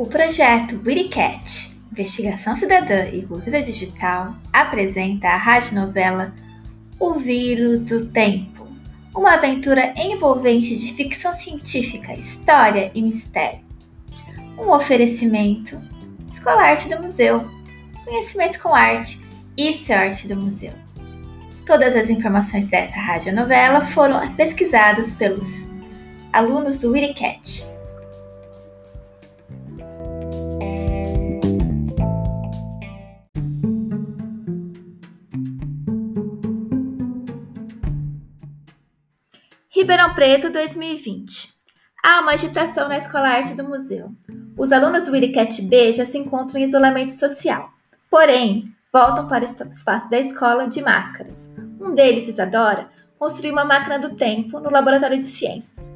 O projeto WittyCat, Investigação Cidadã e Cultura Digital, apresenta a radionovela O Vírus do Tempo, uma aventura envolvente de ficção científica, história e mistério. Um oferecimento Escola Arte do Museu, conhecimento com arte, isso é arte do museu. Todas as informações dessa radionovela foram pesquisadas pelos alunos do WittyCat. Ribeirão Preto 2020. Há uma agitação na Escola Arte do Museu. Os alunos do WittyCat B já se encontram em isolamento social. Porém, voltam para o espaço da escola de máscaras. Um deles, Isadora, construiu uma máquina do tempo no laboratório de ciências.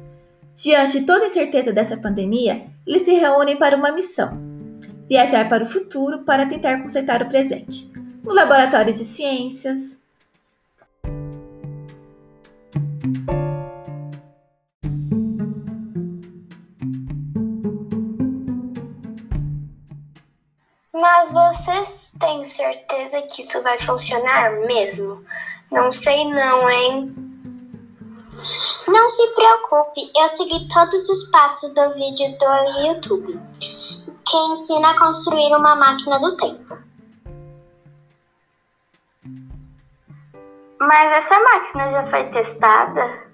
Diante de toda a incerteza dessa pandemia, eles se reúnem para uma missão: viajar para o futuro para tentar consertar o presente. No laboratório de ciências, Mas vocês têm certeza que isso vai funcionar mesmo? Não sei não, hein? Não se preocupe, eu segui todos os passos do vídeo do YouTube, que ensina a construir uma máquina do tempo. Mas essa máquina já foi testada?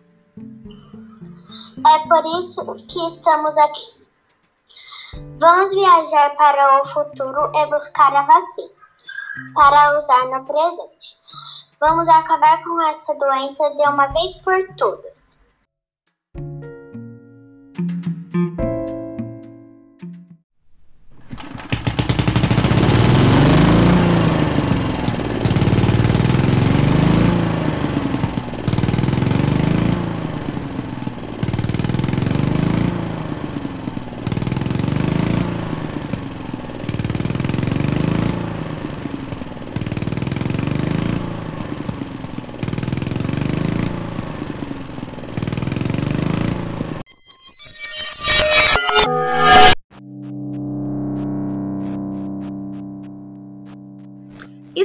É por isso que estamos aqui. Vamos viajar para o futuro e buscar a vacina para usar no presente. Vamos acabar com essa doença de uma vez por todas.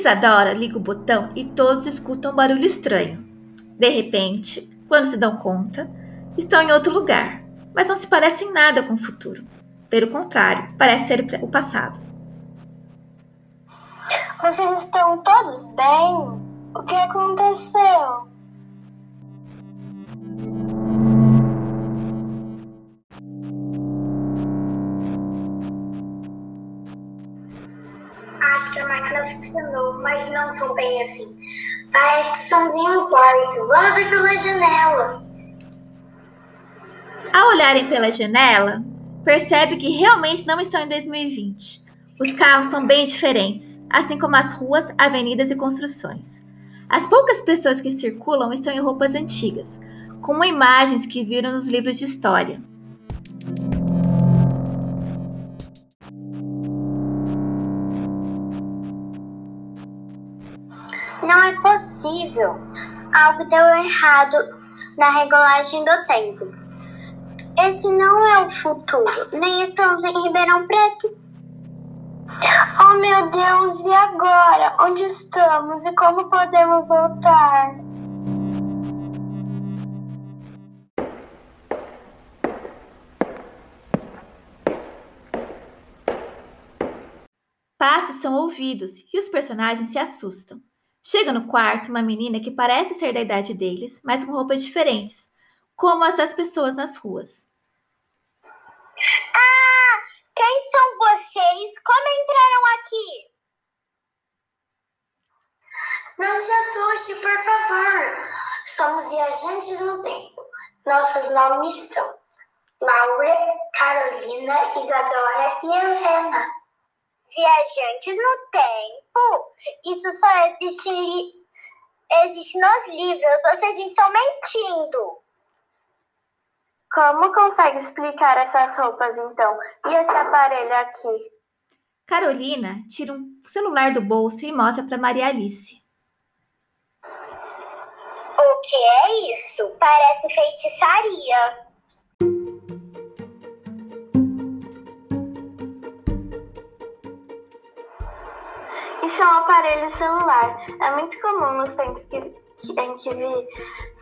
Isadora liga o botão e todos escutam um barulho estranho. De repente, quando se dão conta, estão em outro lugar, mas não se parecem nada com o futuro. Pelo contrário, parece ser o passado. Vocês estão todos bem? O que aconteceu? Que a máquina funcionou, mas não tão bem assim. Parece que somzinho no quarto. Vamos pela janela. Ao olharem pela janela, percebe que realmente não estão em 2020. Os carros são bem diferentes, assim como as ruas, avenidas e construções. As poucas pessoas que circulam estão em roupas antigas, como imagens que viram nos livros de história. Não é possível. Algo deu errado na regulagem do tempo. Esse não é o futuro, nem estamos em Ribeirão Preto. Oh meu Deus, e agora? Onde estamos e como podemos voltar? Passos são ouvidos e os personagens se assustam. Chega no quarto uma menina que parece ser da idade deles, mas com roupas diferentes, como as das pessoas nas ruas. Ah! Quem são vocês? Como entraram aqui? Não se assuste, por favor. Somos viajantes no tempo. Nossos nomes são Laura, Carolina, Isadora e Helena. Viajantes no tempo? Isso só existe, li... existe nos livros. Vocês estão mentindo. Como consegue explicar essas roupas então? E esse aparelho aqui? Carolina tira um celular do bolso e mostra para Maria Alice. O que é isso? Parece feitiçaria. Puxa um aparelho celular. É muito comum nos tempos que, em que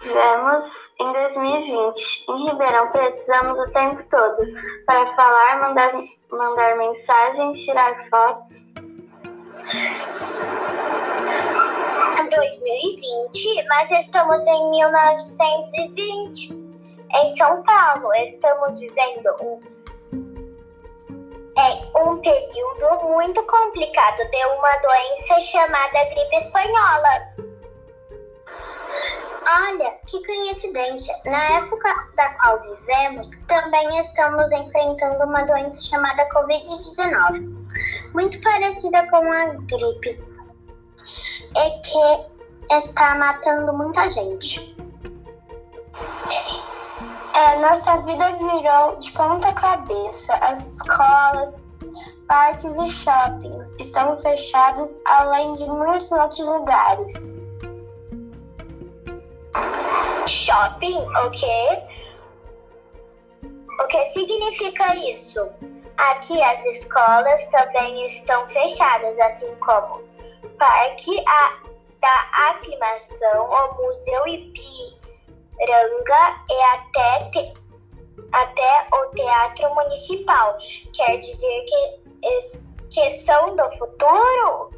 vivemos em 2020. Em Ribeirão Preto, usamos o tempo todo para falar, mandar, mandar mensagens, tirar fotos. 2020, mas estamos em 1920. Em São Paulo, estamos vivendo um, é, um período muito complicado de uma doença chamada gripe espanhola. Olha, que coincidência! Na época da qual vivemos, também estamos enfrentando uma doença chamada Covid-19, muito parecida com a gripe é que está matando muita gente. É, nossa vida virou de ponta cabeça. As escolas, parques e shoppings estão fechados, além de muitos outros lugares. Shopping, o quê? O que significa isso? Aqui as escolas também estão fechadas, assim como Parque da Aclimação, o Museu Ipiranga e até, te, até o Teatro Municipal. Quer dizer que, que são do futuro?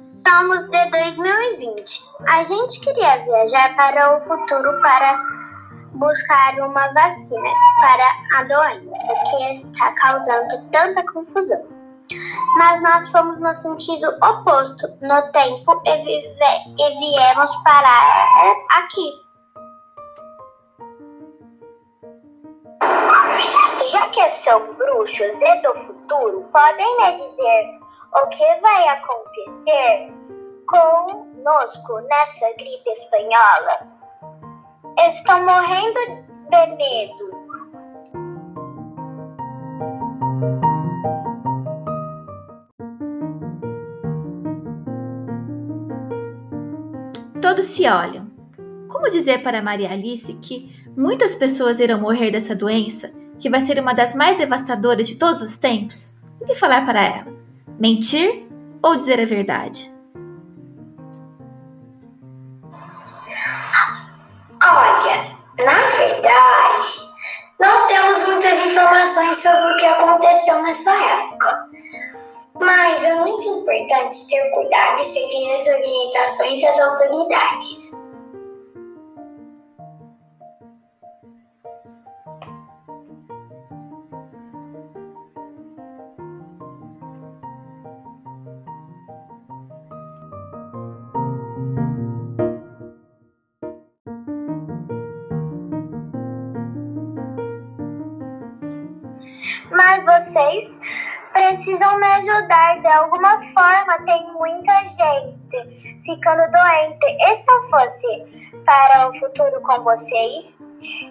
Somos de 2020. A gente queria viajar para o futuro para buscar uma vacina para a doença que está causando tanta confusão. Mas nós fomos no sentido oposto no tempo e, vive, e viemos parar aqui. Já que são bruxos e do futuro, podem me dizer o que vai acontecer conosco nessa gripe espanhola? Estou morrendo de medo. Todos se olham. Como dizer para Maria Alice que muitas pessoas irão morrer dessa doença, que vai ser uma das mais devastadoras de todos os tempos? O que falar para ela? Mentir ou dizer a verdade? Importante ter cuidado e seguir as orientações das autoridades. Mas vocês precisam me ajudar de alguma forma. Tem muita gente ficando doente. E se eu fosse para o futuro com vocês,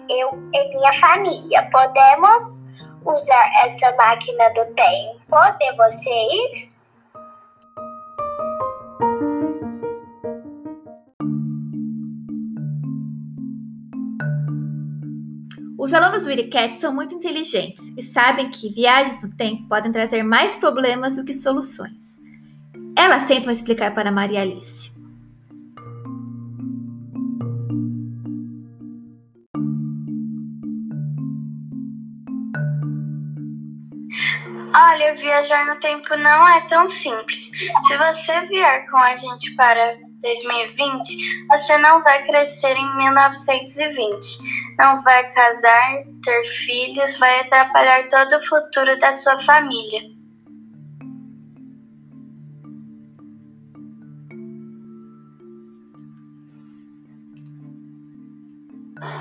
eu e minha família, podemos usar essa máquina do tempo de vocês? Os alunos do IRICAT são muito inteligentes e sabem que viagens no tempo podem trazer mais problemas do que soluções. Elas tentam explicar para Maria Alice. Olha, viajar no tempo não é tão simples. Se você vier com a gente para 2020, você não vai crescer em 1920, não vai casar, ter filhos, vai atrapalhar todo o futuro da sua família.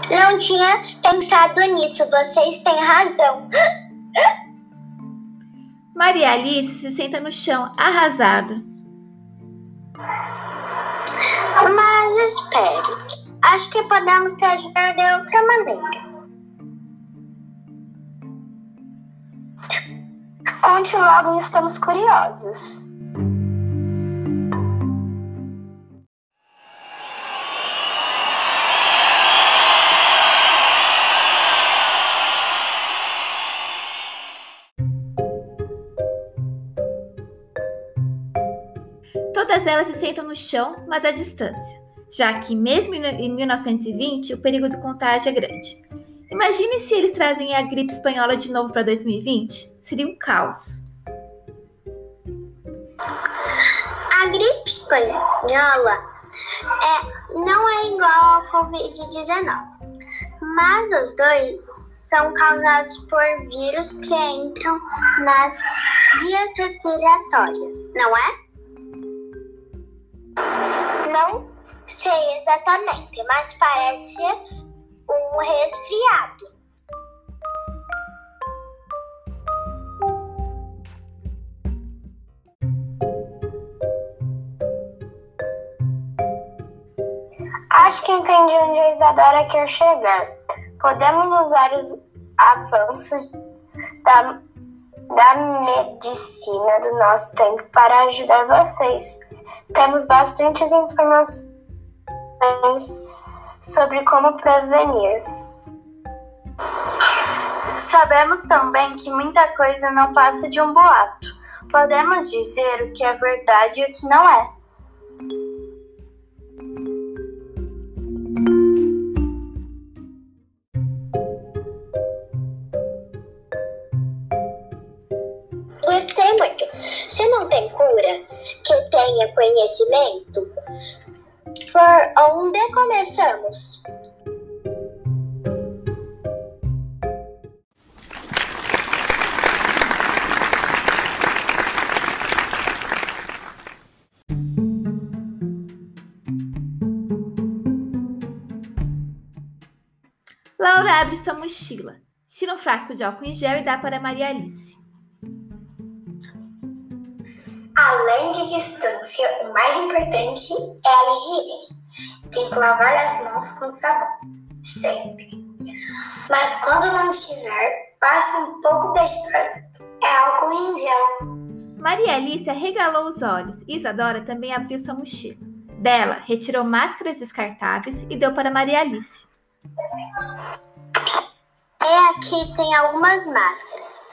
Não tinha pensado nisso, vocês têm razão. Maria Alice se senta no chão, arrasada. espere. Acho que podemos te ajudar de outra maneira. Conte logo, estamos curiosos. Todas elas se sentam no chão, mas à distância já que, mesmo em 1920, o perigo do contágio é grande. Imagine se eles trazem a gripe espanhola de novo para 2020. Seria um caos. A gripe espanhola é, não é igual ao Covid-19, mas os dois são causados por vírus que entram nas vias respiratórias, não é? Sei exatamente, mas parece um resfriado. Acho que entendi onde a Isadora quer chegar. Podemos usar os avanços da, da medicina do nosso tempo para ajudar vocês. Temos bastantes informações sobre como prevenir. Sabemos também que muita coisa não passa de um boato. Podemos dizer o que é verdade e o que não é. Gostei muito. Se não tem cura, que tenha conhecimento, por onde começamos? Laura abre sua mochila, tira um frasco de álcool em gel e dá para Maria Alice. Além de distância, o mais importante é a higiene. Tem que lavar as mãos com sabão, sempre. Mas quando não estiver, passe um pouco deste produto. É álcool em gel. Maria Alice arregalou os olhos e Isadora também abriu sua mochila. Dela, retirou máscaras descartáveis e deu para Maria Alice. E aqui tem algumas máscaras.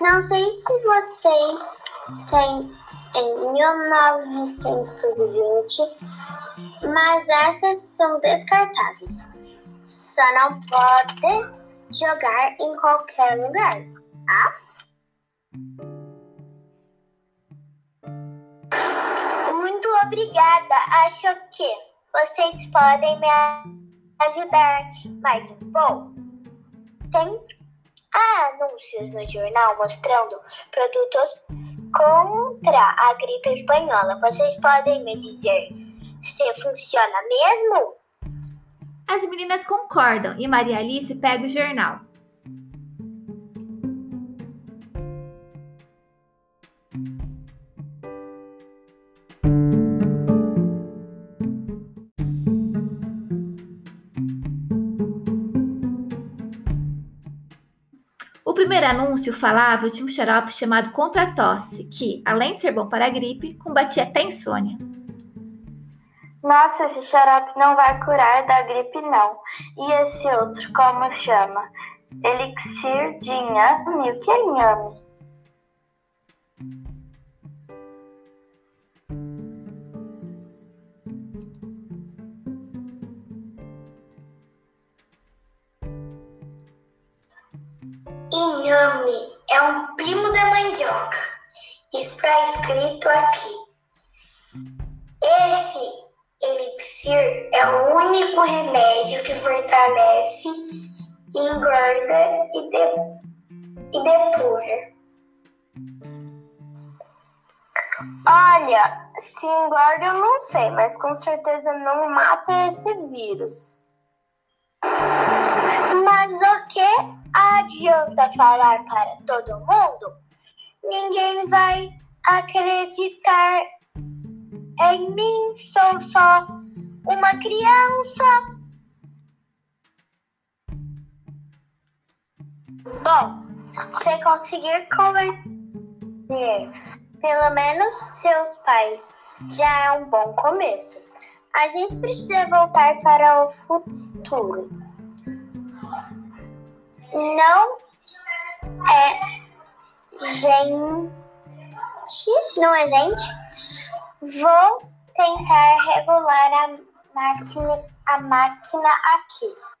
Não sei se vocês têm em 1920, mas essas são descartáveis. Só não pode jogar em qualquer lugar, tá? Muito obrigada. Acho que vocês podem me ajudar mais um pouco. Tem anúncios no jornal mostrando produtos contra a gripe espanhola. Vocês podem me dizer se funciona mesmo? As meninas concordam e Maria Alice pega o jornal. Primeiro anúncio falava de um xarope chamado Contra Tosse, que, além de ser bom para a gripe, combatia até a insônia. Nossa, esse xarope não vai curar da gripe, não. E esse outro, como chama? Elixir de inhame? O que é inhame? Inhame é um primo da mandioca. Está escrito aqui. Esse elixir é o único remédio que fortalece, engorda e, de, e depura. Olha, se engorda eu não sei, mas com certeza não mata esse vírus. Mas o que adianta falar para todo mundo? Ninguém vai acreditar em mim, sou só uma criança. Bom, se conseguir convencer pelo menos seus pais, já é um bom começo. A gente precisa voltar para o futuro. Não é gente, não é gente? Vou tentar regular a máquina, a máquina aqui.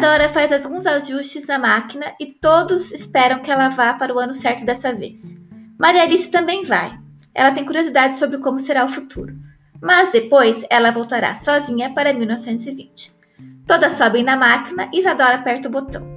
Isadora faz alguns ajustes na máquina e todos esperam que ela vá para o ano certo dessa vez. Maria Alice também vai. Ela tem curiosidade sobre como será o futuro. Mas depois ela voltará sozinha para 1920. Todas sobem na máquina e Isadora aperta o botão.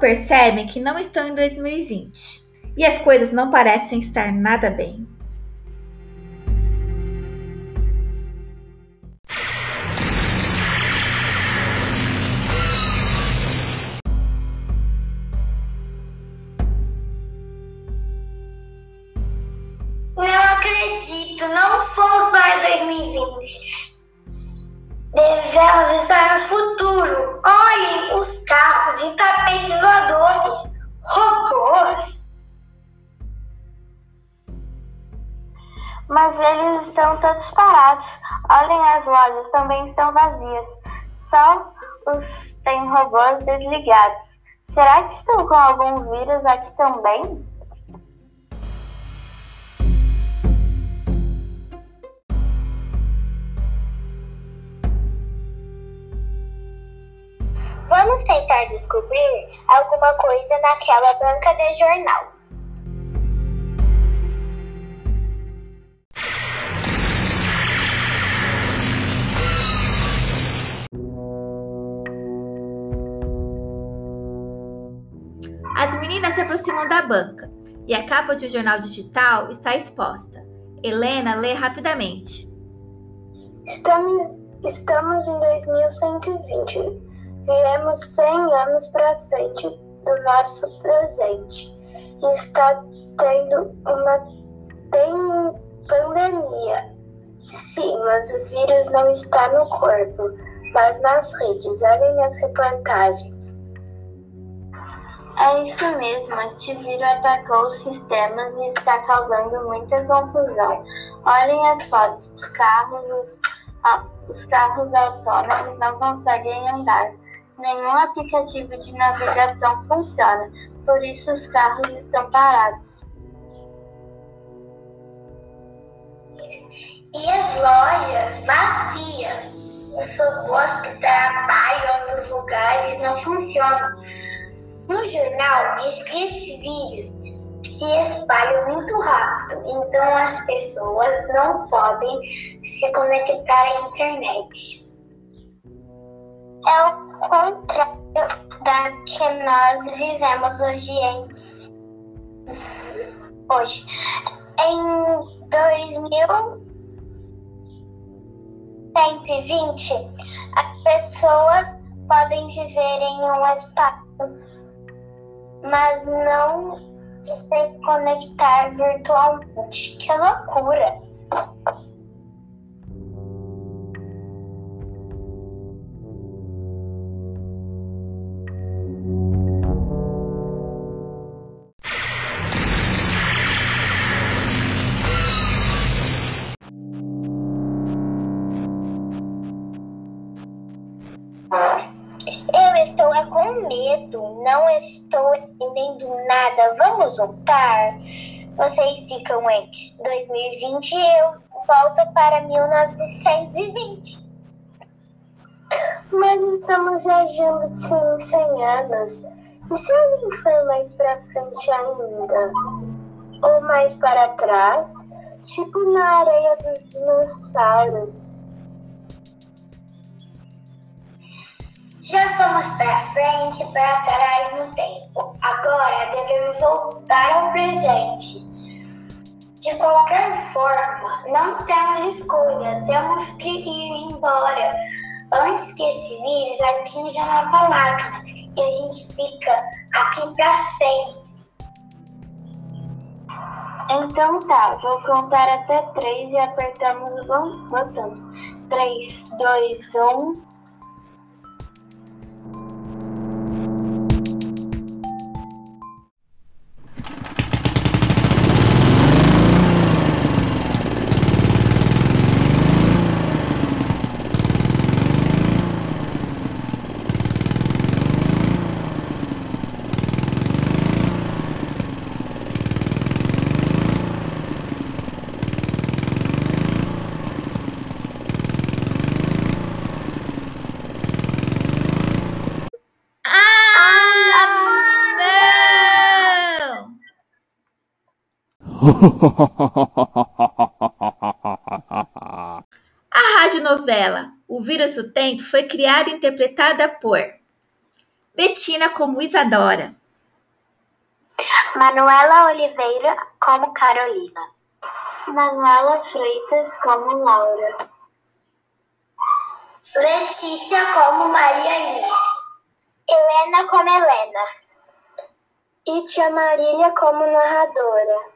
Percebem que não estão em 2020 e as coisas não parecem estar nada bem. Mas eles estão todos parados. Olhem, as lojas também estão vazias. Só os tem robôs desligados. Será que estão com algum vírus aqui também? Vamos tentar descobrir alguma coisa naquela banca de jornal. As meninas se aproximam da banca e a capa de um jornal digital está exposta. Helena lê rapidamente. Estamos, estamos em 2120. Viemos 100 anos para frente do nosso presente. E está tendo uma pandemia. Sim, mas o vírus não está no corpo, mas nas redes. Olhem as reportagens. É isso mesmo, este vírus atacou os sistemas e está causando muita confusão. Olhem as fotos, os carros, os, os carros autônomos não conseguem andar. Nenhum aplicativo de navegação funciona, por isso os carros estão parados. E as lojas vazias. Os robôs que trabalham nos lugares não funcionam. No jornal diz que esse vírus se espalha muito rápido, então as pessoas não podem se conectar à internet. É o contrário da que nós vivemos hoje em hoje. Em 2120, as pessoas podem viver em um espaço, mas não se conectar virtualmente. Que loucura! Nada. Vamos voltar? Vocês ficam em 2020 e eu volto para 1920. Mas estamos viajando de 100 em 100 anos. E se alguém for mais para frente ainda? Ou mais para trás? Tipo na areia dos dinossauros. Já fomos para frente, para trás no tempo. Agora devemos voltar ao presente. De qualquer forma, não temos escolha, temos que ir embora antes que esse vírus atinja nossa máquina e a gente fica aqui para sempre. Então tá, vou contar até três e apertamos o botão. Três, dois, um. A radionovela O Vírus do Tempo foi criada e interpretada por Betina como Isadora, Manuela Oliveira como Carolina, Manuela Freitas como Laura, Letícia como Maria Alice, Helena como Helena, e Tia Marília como narradora.